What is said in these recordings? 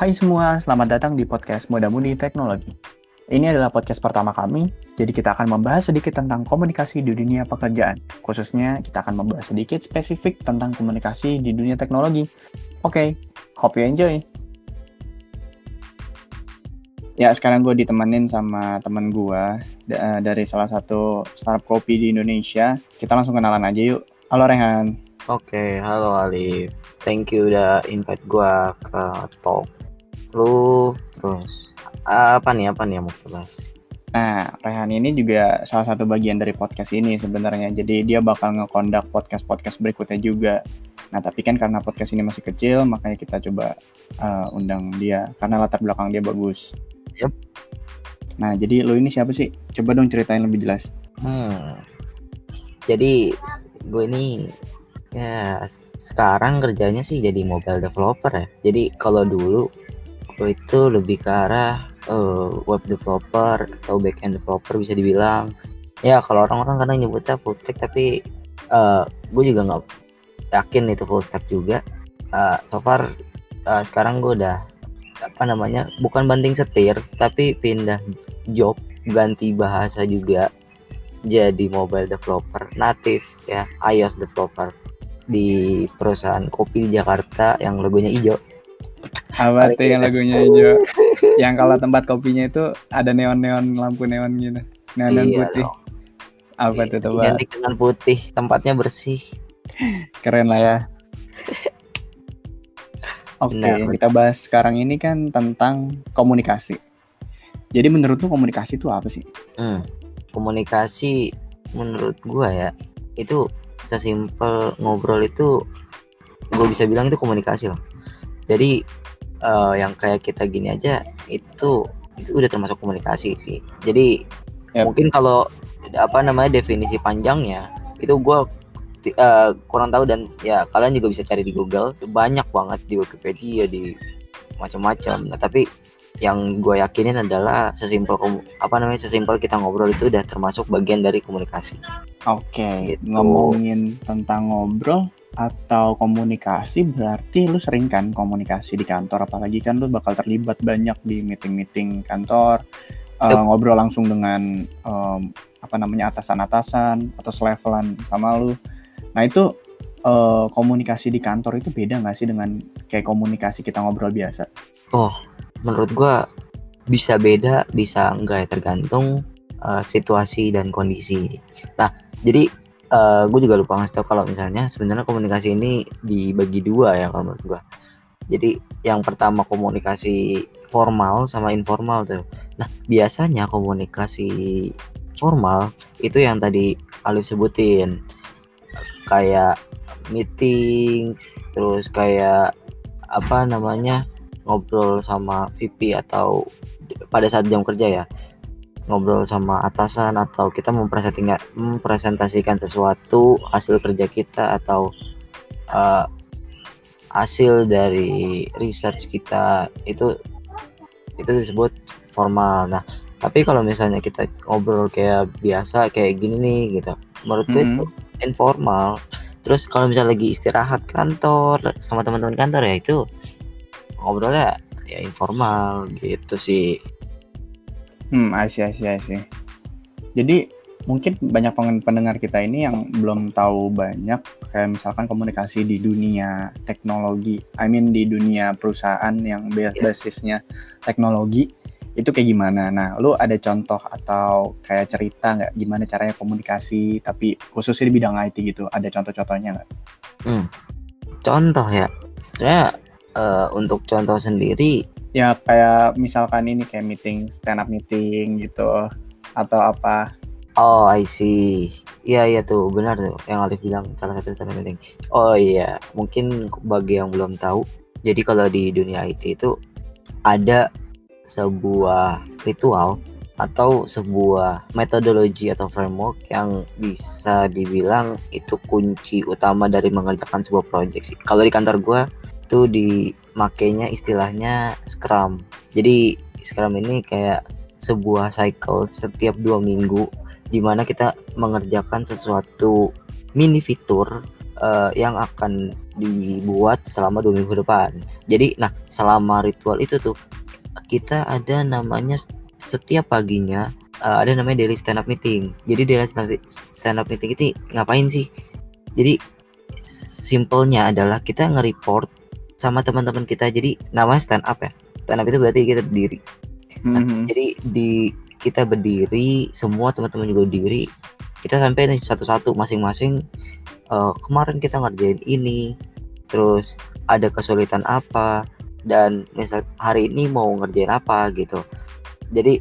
Hai semua, selamat datang di podcast Muda Mudi Teknologi. Ini adalah podcast pertama kami, jadi kita akan membahas sedikit tentang komunikasi di dunia pekerjaan. Khususnya, kita akan membahas sedikit spesifik tentang komunikasi di dunia teknologi. Oke, okay, hope you enjoy. Ya, sekarang gue ditemenin sama temen gue dari salah satu startup kopi di Indonesia. Kita langsung kenalan aja yuk. Halo Rehan. Oke, halo Alif. Thank you udah invite gue ke talk lu terus apa nih apa nih yang mau bahas Nah, Rehan ini juga salah satu bagian dari podcast ini sebenarnya. Jadi dia bakal ngekondak podcast-podcast berikutnya juga. Nah, tapi kan karena podcast ini masih kecil, makanya kita coba uh, undang dia karena latar belakang dia bagus. Yep. Nah, jadi lo ini siapa sih? Coba dong ceritain lebih jelas. Hmm. Jadi gue ini ya sekarang kerjanya sih jadi mobile developer ya. Jadi kalau dulu gue itu lebih ke arah uh, web developer atau backend developer bisa dibilang. Ya kalau orang-orang kadang nyebutnya full stack tapi uh, gue juga nggak yakin itu full stack juga. Uh, so far uh, sekarang gue udah apa namanya bukan banting setir tapi pindah job ganti bahasa juga jadi mobile developer native ya iOS developer di perusahaan kopi di Jakarta yang logonya hijau apa tuh yang lagunya hijau? yang kalau tempat kopinya itu ada neon-neon lampu neon gitu. Neon, iya putih. Dong. Apa tuh coba? Ganti dengan putih, tempatnya bersih. Keren lah ya. Oke, okay, kita bahas sekarang ini kan tentang komunikasi. Jadi menurut lu komunikasi itu apa sih? Hmm, komunikasi menurut gua ya itu sesimpel ngobrol itu gue bisa bilang itu komunikasi loh. Jadi uh, yang kayak kita gini aja itu itu udah termasuk komunikasi sih jadi yep. mungkin kalau apa namanya definisi panjangnya itu gue uh, kurang tahu dan ya kalian juga bisa cari di Google banyak banget di Wikipedia di macam-macam nah tapi yang gue yakinin adalah sesimpel apa namanya sesimpel kita ngobrol itu udah termasuk bagian dari komunikasi. Oke, okay. gitu. ngomongin tentang ngobrol, atau komunikasi berarti lu sering kan komunikasi di kantor apalagi kan lu bakal terlibat banyak di meeting-meeting kantor uh, ngobrol langsung dengan um, apa namanya atasan-atasan atau selevelan sama lu. Nah itu uh, komunikasi di kantor itu beda nggak sih dengan kayak komunikasi kita ngobrol biasa? Oh menurut gua bisa beda bisa enggak ya tergantung uh, situasi dan kondisi. Nah jadi uh, eh, gue juga lupa ngasih tau kalau misalnya sebenarnya komunikasi ini dibagi dua ya kalau menurut gue jadi yang pertama komunikasi formal sama informal tuh. Nah biasanya komunikasi formal itu yang tadi Alif sebutin. Kayak meeting terus kayak apa namanya ngobrol sama VP atau pada saat jam kerja ya ngobrol sama atasan atau kita mempresentasikan sesuatu hasil kerja kita atau uh, hasil dari research kita itu itu disebut formal. Nah, tapi kalau misalnya kita ngobrol kayak biasa kayak gini nih gitu, menurut gue mm -hmm. itu informal. Terus kalau misalnya lagi istirahat kantor sama teman-teman kantor ya itu ngobrolnya ya informal gitu sih. Hmm, I see, I see, I see. Jadi mungkin banyak pendengar kita ini yang belum tahu banyak kayak misalkan komunikasi di dunia teknologi, I mean di dunia perusahaan yang iya. basisnya teknologi itu kayak gimana? Nah, lu ada contoh atau kayak cerita nggak gimana caranya komunikasi tapi khususnya di bidang IT gitu? Ada contoh-contohnya nggak? Hmm, contoh ya. Sebenarnya uh, untuk contoh sendiri ya kayak misalkan ini kayak meeting stand up meeting gitu atau apa. Oh I see. Iya iya tuh benar tuh yang Alif bilang salah satu stand up meeting. Oh iya mungkin bagi yang belum tahu jadi kalau di dunia IT itu ada sebuah ritual atau sebuah metodologi atau framework yang bisa dibilang itu kunci utama dari mengerjakan sebuah project sih. Kalau di kantor gue itu dimakainya istilahnya Scrum. Jadi Scrum ini kayak sebuah cycle setiap dua minggu di mana kita mengerjakan sesuatu mini fitur uh, yang akan dibuat selama dua minggu depan. Jadi, nah selama ritual itu tuh kita ada namanya setiap paginya uh, ada namanya daily stand up meeting. Jadi daily stand up meeting itu ngapain sih? Jadi simpelnya adalah kita nge-report sama teman-teman kita. Jadi namanya stand up ya. Stand up itu berarti kita berdiri. Nah, mm-hmm. jadi di kita berdiri, semua teman-teman juga berdiri. Kita sampai satu-satu masing-masing. Uh, kemarin kita ngerjain ini, terus ada kesulitan apa, dan misal hari ini mau ngerjain apa gitu. Jadi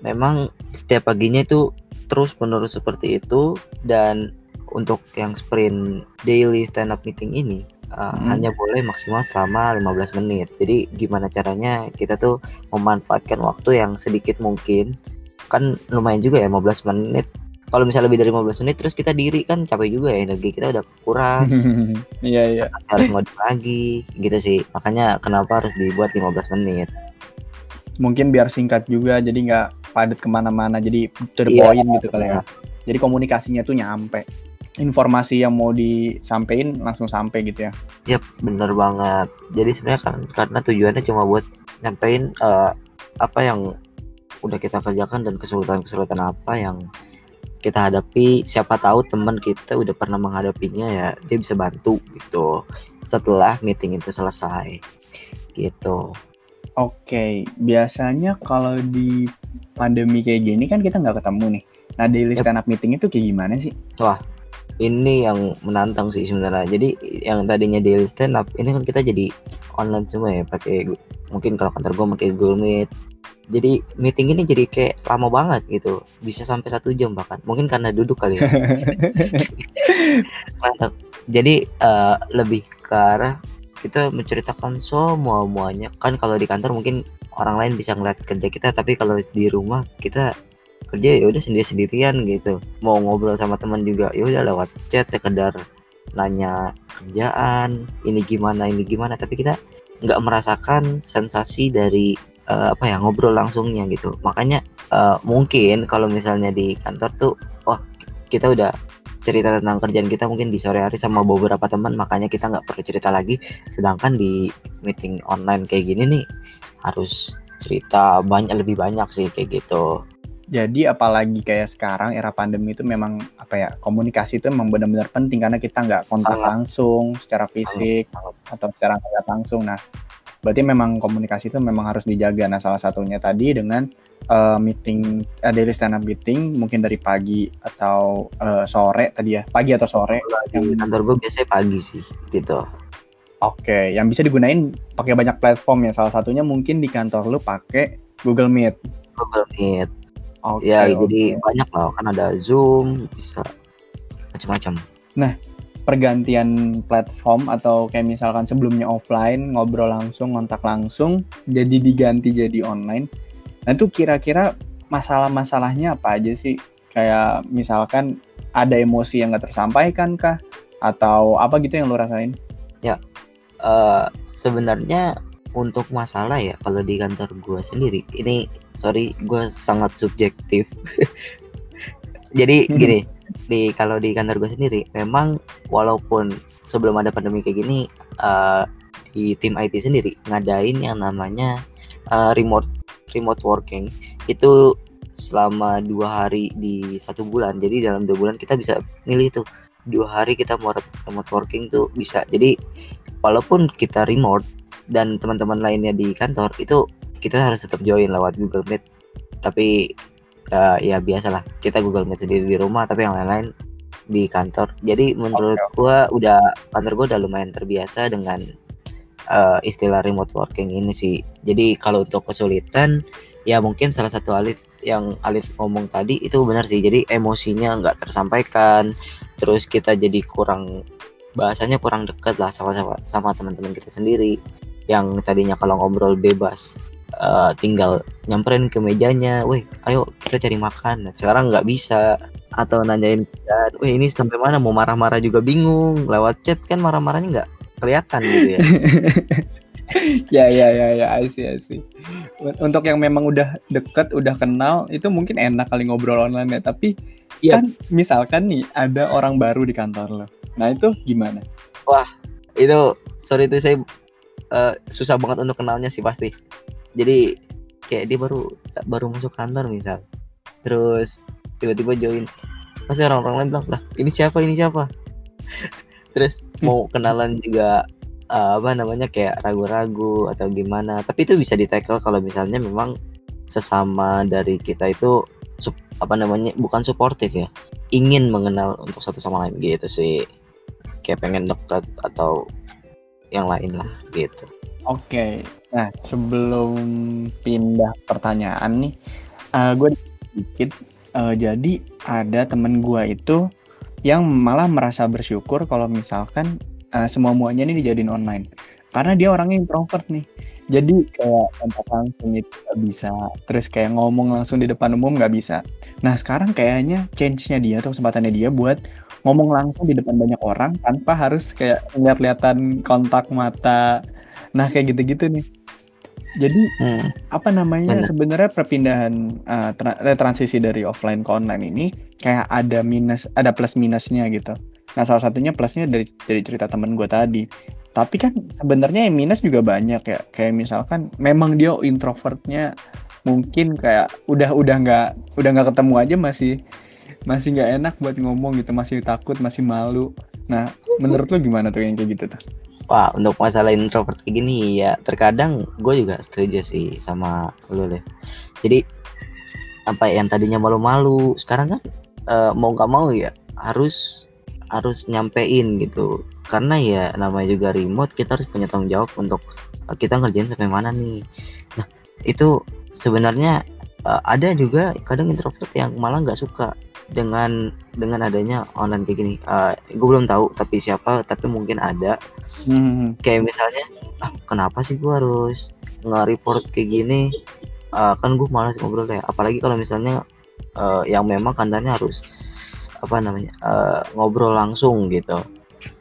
memang setiap paginya itu terus menerus seperti itu dan untuk yang sprint daily stand up meeting ini uh, hmm. hanya boleh maksimal selama 15 menit. Jadi gimana caranya kita tuh memanfaatkan waktu yang sedikit mungkin. Kan lumayan juga ya 15 menit. Kalau misalnya lebih dari 15 menit terus kita diri kan capek juga ya energi kita udah kuras. Iya iya. harus mau lagi gitu sih. Makanya kenapa harus dibuat 15 menit. Mungkin biar singkat juga jadi nggak padat ke mana-mana jadi terpoin iya, gitu kali ya. Jadi komunikasinya tuh nyampe informasi yang mau disampaikan langsung sampai gitu ya. Yap, bener banget. Jadi sebenarnya kan karena tujuannya cuma buat nyampein uh, apa yang udah kita kerjakan dan kesulitan-kesulitan apa yang kita hadapi. Siapa tahu teman kita udah pernah menghadapinya ya dia bisa bantu gitu setelah meeting itu selesai. Gitu. Oke biasanya kalau di pandemi kayak gini kan kita nggak ketemu nih. Nah daily stand up meeting itu kayak gimana sih? Wah ini yang menantang sih sebenarnya. Jadi yang tadinya daily stand up ini kan kita jadi online semua ya pakai mungkin kalau kantor gue pakai Google Meet. Jadi meeting ini jadi kayak lama banget gitu. Bisa sampai satu jam bahkan. Mungkin karena duduk kali ya. Mantap. Jadi uh, lebih ke arah kita menceritakan semua muanya kan kalau di kantor mungkin orang lain bisa ngeliat kerja kita tapi kalau di rumah kita kerja ya udah sendiri sendirian gitu. Mau ngobrol sama teman juga ya udah lewat chat sekedar nanya kerjaan ini gimana ini gimana. Tapi kita nggak merasakan sensasi dari uh, apa ya ngobrol langsungnya gitu. Makanya uh, mungkin kalau misalnya di kantor tuh oh kita udah cerita tentang kerjaan kita mungkin di sore hari sama beberapa teman makanya kita nggak perlu cerita lagi. Sedangkan di meeting online kayak gini nih harus cerita banyak lebih banyak sih kayak gitu jadi apalagi kayak sekarang era pandemi itu memang apa ya komunikasi itu memang benar-benar penting karena kita nggak kontak sangat. langsung secara fisik sangat, atau secara nggak langsung. Nah, berarti memang komunikasi itu memang harus dijaga. Nah, salah satunya tadi dengan uh, meeting uh, daily stand up meeting mungkin dari pagi atau uh, sore tadi ya, pagi atau sore. yang kantor gue biasanya pagi sih gitu. Oke, yang bisa digunain pakai banyak platform ya. Salah satunya mungkin di kantor lu pakai Google Meet. Google Meet Okay, ya okay. jadi banyak lah kan ada Zoom bisa macam-macam. Nah pergantian platform atau kayak misalkan sebelumnya offline ngobrol langsung kontak langsung jadi diganti jadi online. Nah itu kira-kira masalah-masalahnya apa aja sih? Kayak misalkan ada emosi yang nggak tersampaikan kah? Atau apa gitu yang lo rasain? Ya, uh, sebenarnya untuk masalah ya kalau di kantor gue sendiri. Ini sorry gue sangat subjektif. Jadi gini di kalau di kantor gue sendiri memang walaupun sebelum ada pandemi kayak gini uh, di tim IT sendiri ngadain yang namanya uh, remote remote working itu selama dua hari di satu bulan. Jadi dalam dua bulan kita bisa milih tuh dua hari kita mau remote working tuh bisa. Jadi walaupun kita remote dan teman-teman lainnya di kantor itu kita harus tetap join lewat Google Meet. Tapi uh, ya biasalah kita Google Meet sendiri di rumah tapi yang lain-lain di kantor. Jadi menurut okay. gua udah kantor gua udah lumayan terbiasa dengan uh, istilah remote working ini sih. Jadi kalau untuk kesulitan ya mungkin salah satu Alif yang Alif ngomong tadi itu benar sih. Jadi emosinya nggak tersampaikan terus kita jadi kurang bahasanya kurang dekat lah sama sama, sama teman-teman kita sendiri yang tadinya kalau ngobrol bebas uh, tinggal nyamperin ke mejanya, weh ayo kita cari makan. Sekarang nggak bisa atau nanyain dan, weh ini sampai mana mau marah-marah juga bingung. Lewat chat kan marah-marahnya nggak kelihatan gitu ya. ya ya ya ya I see, I see. Untuk yang memang udah deket, udah kenal, itu mungkin enak kali ngobrol online ya. Tapi Iya. kan misalkan nih ada orang baru di kantor lo. Nah itu gimana? itu sorry itu saya eh, susah banget untuk kenalnya sih pasti. Jadi kayak dia baru baru masuk kantor misal. Terus tiba-tiba join. Pasti orang-orang lain bilang lah ini siapa ini siapa? Terus mau kenalan juga eh, apa namanya kayak ragu-ragu atau gimana. Tapi itu bisa di tackle kalau misalnya memang sesama dari kita itu sup- apa namanya bukan suportif ya. Ingin mengenal untuk satu sama lain gitu sih. Kayak pengen deket atau yang lain lah gitu Oke. Nah sebelum pindah pertanyaan nih, gue dikit. eh, jadi ada temen gue itu yang malah merasa bersyukur kalau misalkan eh, semua muanya ini dijadiin online. Karena dia orangnya introvert nih. Jadi kayak kontak langsung itu nggak bisa. Terus kayak ngomong langsung di depan umum nggak bisa. Nah sekarang kayaknya change-nya dia atau kesempatannya dia buat ngomong langsung di depan banyak orang tanpa harus kayak lihat-lihatan kontak mata. Nah kayak gitu-gitu nih. Jadi Hmm. apa namanya Benar. sebenarnya perpindahan uh, tra- eh, transisi dari offline ke online ini kayak ada minus ada plus minusnya gitu. Nah salah satunya plusnya dari dari cerita temen gue tadi. Tapi kan sebenarnya yang minus juga banyak ya. Kayak misalkan memang dia introvertnya mungkin kayak udah udah nggak udah nggak ketemu aja masih masih nggak enak buat ngomong gitu masih takut masih malu. Nah menurut lo gimana tuh yang kayak gitu tuh? Wah, untuk masalah introvert kayak gini ya terkadang gue juga setuju sih sama lu deh. Jadi apa yang tadinya malu-malu sekarang kan eh, mau nggak mau ya harus harus nyampein gitu. Karena ya namanya juga remote kita harus punya tanggung jawab untuk eh, kita ngerjain sampai mana nih. Nah itu sebenarnya eh, ada juga kadang introvert yang malah nggak suka dengan dengan adanya online kayak gini. gue belum tahu tapi siapa tapi mungkin ada. Hmm. kayak misalnya ah kenapa sih gua harus nge-report kayak gini? Ah, kan gue malas ngobrol ya apalagi kalau misalnya eh, yang memang kantornya harus apa namanya eh, ngobrol langsung gitu.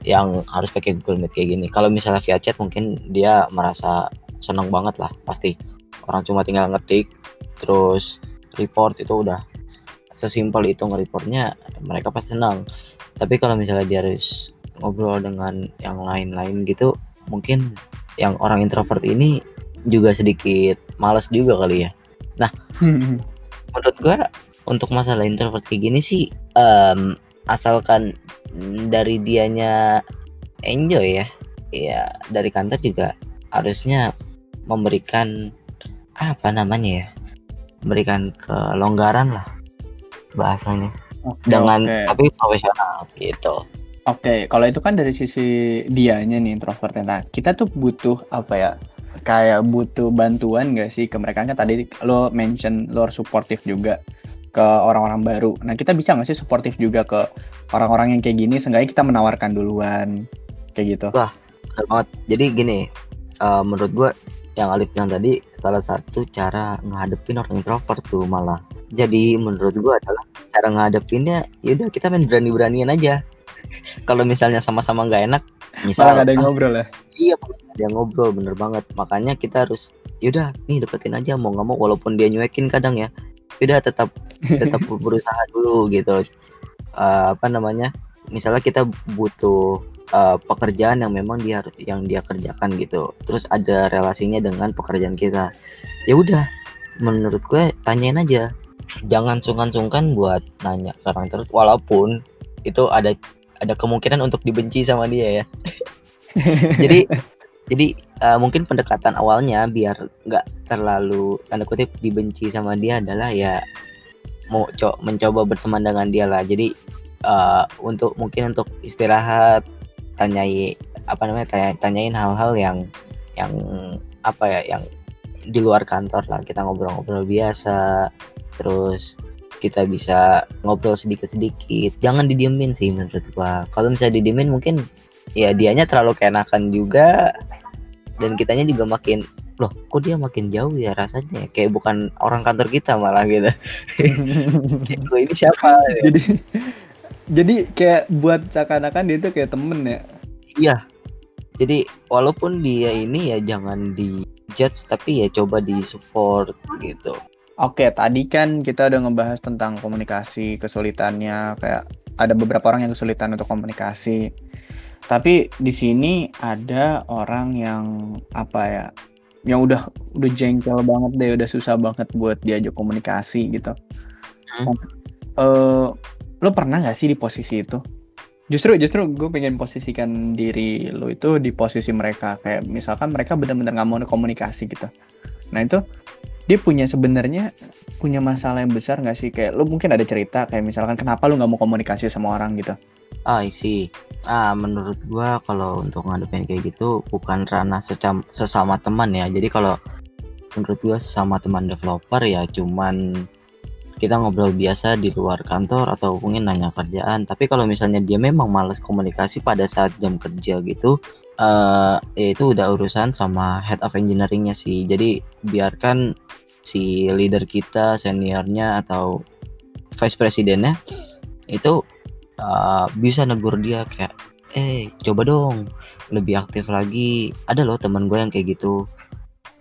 Yang harus pakai Google Meet kayak gini. Kalau misalnya via chat mungkin dia merasa senang banget lah pasti. Orang cuma tinggal ngetik terus report itu udah sesimpel itu nge-reportnya mereka pasti senang. Tapi kalau misalnya dia harus ngobrol dengan yang lain-lain gitu mungkin yang orang introvert ini juga sedikit malas juga kali ya. Menurut gua untuk masalah introvert kayak gini sih em, asalkan dari dianya enjoy ya ya dari kantor juga harusnya memberikan apa namanya ya memberikan kelonggaran lah bahasanya Oke, dengan oke. tapi profesional gitu Oke, kalau itu kan dari sisi dianya nih introvertnya. Nah, kita tuh butuh apa ya? Kayak butuh bantuan gak sih ke mereka kan tadi lo mention lo harus supportive juga ke orang-orang baru. Nah, kita bisa nggak sih supportive juga ke orang-orang yang kayak gini? Seenggaknya kita menawarkan duluan kayak gitu. Bener banget. Jadi gini, eh, menurut gua yang Alif bilang tadi salah satu cara ngadepin orang introvert tuh malah. Jadi menurut gua adalah cara ngadepinnya yaudah kita main berani-beranian aja. Kalau misalnya sama-sama nggak enak, Malah misal gak ada yang ah, ngobrol ya. iya ada yang ngobrol bener banget. Makanya kita harus yaudah nih deketin aja mau nggak mau walaupun dia nyuekin kadang ya. Yaudah tetap tetap berusaha dulu gitu. Eh, apa namanya? Misalnya kita butuh eh, pekerjaan yang memang dia yang dia kerjakan gitu. Terus ada relasinya dengan pekerjaan kita. Ya udah, menurut gue tanyain aja. Jangan sungkan-sungkan buat nanya ke orang terus walaupun itu ada ada kemungkinan untuk dibenci sama dia ya. jadi jadi eh, mungkin pendekatan awalnya biar nggak terlalu tanda kutip dibenci sama dia adalah ya mau co- mencoba berteman dengan dia lah jadi eh, untuk mungkin untuk istirahat tanyai apa namanya tanya- tanyain hal-hal yang yang apa ya yang di luar kantor lah kita ngobrol-ngobrol biasa terus kita bisa ngobrol sedikit-sedikit. Jangan didiemin sih menurut gua. Kalau misalnya didiemin mungkin ya dianya terlalu keenakan juga dan kitanya juga makin loh kok dia makin jauh ya rasanya? Kayak bukan orang kantor kita malah gitu. "Loh, ini siapa? Jadi jadi kayak buat seakan-akan dia tuh kayak temen ya. iya. Jadi walaupun dia ini ya jangan di judge tapi ya coba di support gitu Oke, tadi kan kita udah ngebahas tentang komunikasi, kesulitannya, kayak ada beberapa orang yang kesulitan untuk komunikasi. Tapi di sini ada orang yang apa ya, yang udah udah jengkel banget deh, udah susah banget buat diajak komunikasi gitu. Hmm. Uh, lo pernah gak sih di posisi itu? Justru justru gue pengen posisikan diri lo itu di posisi mereka. Kayak misalkan mereka benar-benar nggak mau komunikasi gitu. Nah itu dia punya sebenarnya punya masalah yang besar nggak sih? Kayak lu mungkin ada cerita kayak misalkan kenapa lu nggak mau komunikasi sama orang gitu? Ah isi ah menurut gua kalau untuk ngadepin kayak gitu bukan ranah secam, sesama teman ya. Jadi kalau menurut gua sesama teman developer ya cuman kita ngobrol biasa di luar kantor atau mungkin nanya kerjaan. Tapi kalau misalnya dia memang males komunikasi pada saat jam kerja gitu uh, ya itu udah urusan sama head of engineeringnya sih. Jadi biarkan si leader kita seniornya atau vice presidennya itu uh, bisa negur dia kayak eh coba dong lebih aktif lagi. Ada loh teman gue yang kayak gitu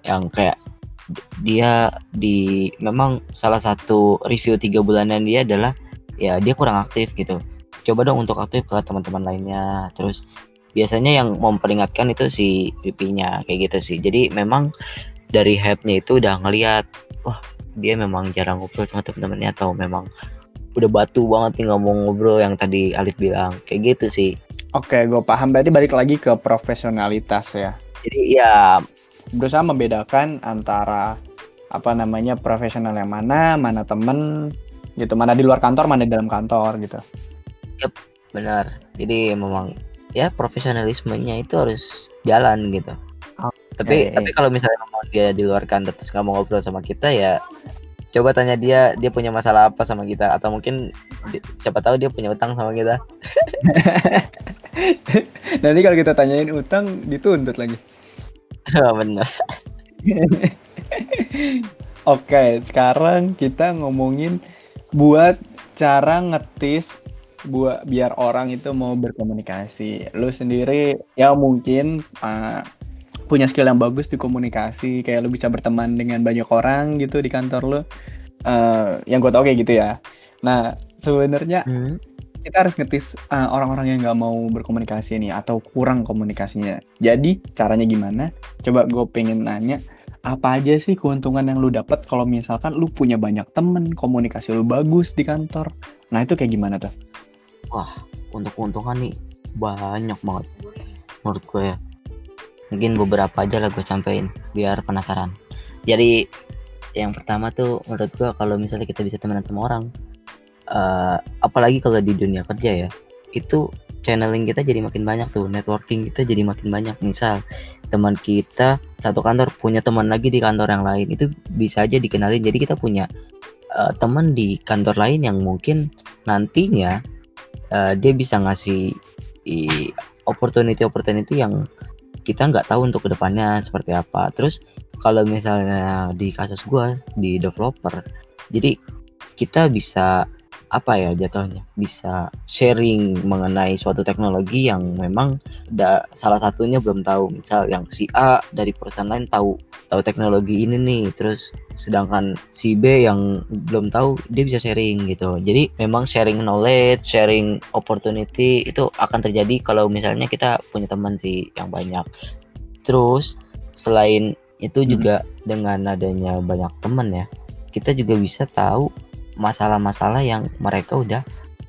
yang kayak dia di memang salah satu review tiga bulanan dia adalah ya dia kurang aktif gitu. Coba dong untuk aktif ke teman-teman lainnya. Terus biasanya yang memperingatkan itu si pipinya kayak gitu sih. Jadi memang dari hype-nya itu udah ngelihat wah dia memang jarang ngobrol sama temen-temennya atau memang udah batu banget nih ngomong ngobrol yang tadi Alit bilang. Kayak gitu sih. Oke gue paham. Berarti balik lagi ke profesionalitas ya. Jadi ya berusaha membedakan antara apa namanya profesional yang mana mana temen gitu mana di luar kantor mana di dalam kantor gitu yep benar jadi memang ya profesionalismenya itu harus jalan gitu. Okay. Tapi tapi kalau misalnya mau dia di luar kantor terus nggak mau ngobrol sama kita ya coba tanya dia dia punya masalah apa sama kita atau mungkin siapa tahu dia punya utang sama kita. Nanti kalau kita tanyain utang dituntut lagi. Oh, benar. Oke, sekarang kita ngomongin buat cara ngetis buat biar orang itu mau berkomunikasi. Lu sendiri ya mungkin uh, punya skill yang bagus di komunikasi, kayak lu bisa berteman dengan banyak orang gitu di kantor lu. Uh, yang gue tau kayak gitu ya. Nah, sebenarnya hmm. Kita harus ngetis orang orang-orang yang nggak mau berkomunikasi nih atau kurang komunikasinya. Jadi caranya gimana? Coba gue pengen nanya apa aja sih keuntungan yang lu dapat kalau misalkan lu punya banyak temen, komunikasi lu bagus di kantor. Nah itu kayak gimana tuh? wah untuk keuntungan nih banyak banget menurut gue ya mungkin beberapa aja lah gue sampein biar penasaran jadi yang pertama tuh menurut gue kalau misalnya kita bisa temenan sama orang uh, apalagi kalau di dunia kerja ya itu channeling kita jadi makin banyak tuh networking kita jadi makin banyak misal teman kita satu kantor punya teman lagi di kantor yang lain itu bisa aja dikenalin jadi kita punya uh, teman di kantor lain yang mungkin nantinya uh, dia bisa ngasih opportunity opportunity yang kita nggak tahu untuk ke depannya seperti apa. Terus kalau misalnya di kasus gue di developer, jadi kita bisa apa ya jatuhnya? Bisa sharing mengenai suatu teknologi yang memang da, salah satunya belum tahu. Misal yang si A dari perusahaan lain tahu tahu teknologi ini nih. Terus sedangkan si B yang belum tahu dia bisa sharing gitu. Jadi memang sharing knowledge sharing opportunity itu akan terjadi kalau misalnya kita punya teman sih yang banyak. Terus selain itu hmm. juga dengan adanya banyak teman ya kita juga bisa tahu masalah-masalah yang mereka udah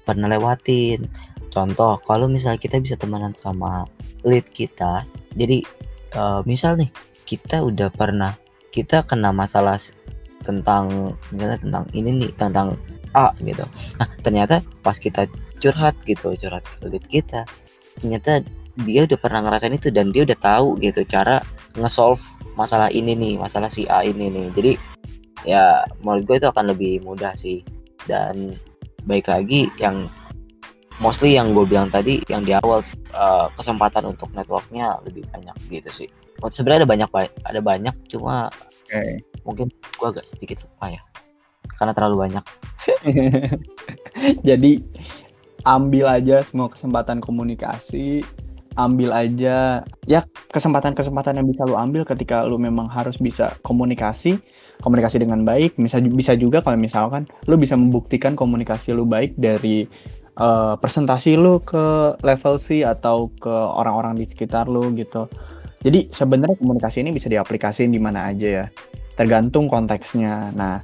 pernah lewatin. Contoh, kalau misalnya kita bisa temenan sama lead kita, jadi uh, misal nih kita udah pernah kita kena masalah tentang misalnya tentang ini nih tentang A gitu. Nah ternyata pas kita curhat gitu curhat ke lead kita, ternyata dia udah pernah ngerasain itu dan dia udah tahu gitu cara nge-solve masalah ini nih masalah si A ini nih. Jadi ya menurut gue itu akan lebih mudah sih. Dan baik lagi yang mostly yang gue bilang tadi yang di awal uh, kesempatan untuk networknya lebih banyak gitu sih. Sebenarnya ada banyak ada banyak cuma okay. mungkin gue agak sedikit lupa ya karena terlalu banyak. Jadi ambil aja semua kesempatan komunikasi ambil aja. Ya kesempatan-kesempatan yang bisa lu ambil ketika lu memang harus bisa komunikasi komunikasi dengan baik. Bisa bisa juga kalau misalkan lu bisa membuktikan komunikasi lu baik dari uh, presentasi lu ke level C atau ke orang-orang di sekitar lu gitu. Jadi sebenarnya komunikasi ini bisa diaplikasikan di mana aja ya. Tergantung konteksnya. Nah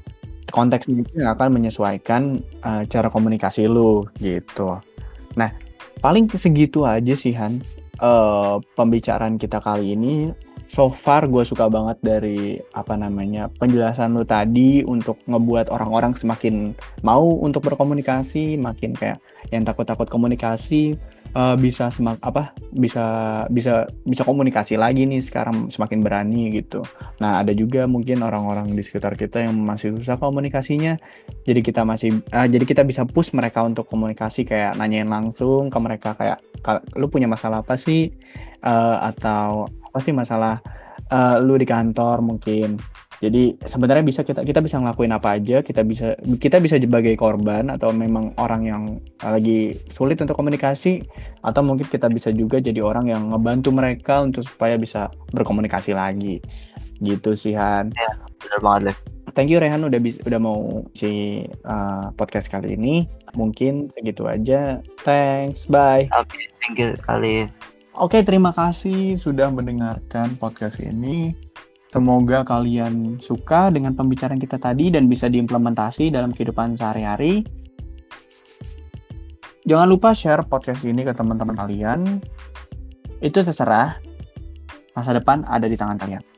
konteks itu akan menyesuaikan uh, cara komunikasi lu gitu. Nah paling segitu aja sih Han uh, pembicaraan kita kali ini so far gue suka banget dari apa namanya penjelasan lu tadi untuk ngebuat orang-orang semakin mau untuk berkomunikasi makin kayak yang takut-takut komunikasi uh, bisa semak apa bisa bisa bisa komunikasi lagi nih sekarang semakin berani gitu. Nah ada juga mungkin orang-orang di sekitar kita yang masih susah komunikasinya, jadi kita masih uh, jadi kita bisa push mereka untuk komunikasi kayak nanyain langsung ke mereka kayak lu punya masalah apa sih? Uh, atau apa sih masalah? Uh, lu di kantor mungkin jadi sebenarnya bisa kita kita bisa ngelakuin apa aja kita bisa kita bisa sebagai korban atau memang orang yang lagi sulit untuk komunikasi atau mungkin kita bisa juga jadi orang yang ngebantu mereka untuk supaya bisa berkomunikasi lagi. Gitu sih Han. Ya benar banget deh thank you Rehan udah udah mau si uh, podcast kali ini. Mungkin segitu aja. Thanks bye. Oke okay, thank you Alif. Oke, terima kasih sudah mendengarkan podcast ini. Semoga kalian suka dengan pembicaraan kita tadi dan bisa diimplementasi dalam kehidupan sehari-hari. Jangan lupa share podcast ini ke teman-teman kalian. Itu terserah. Masa depan ada di tangan kalian.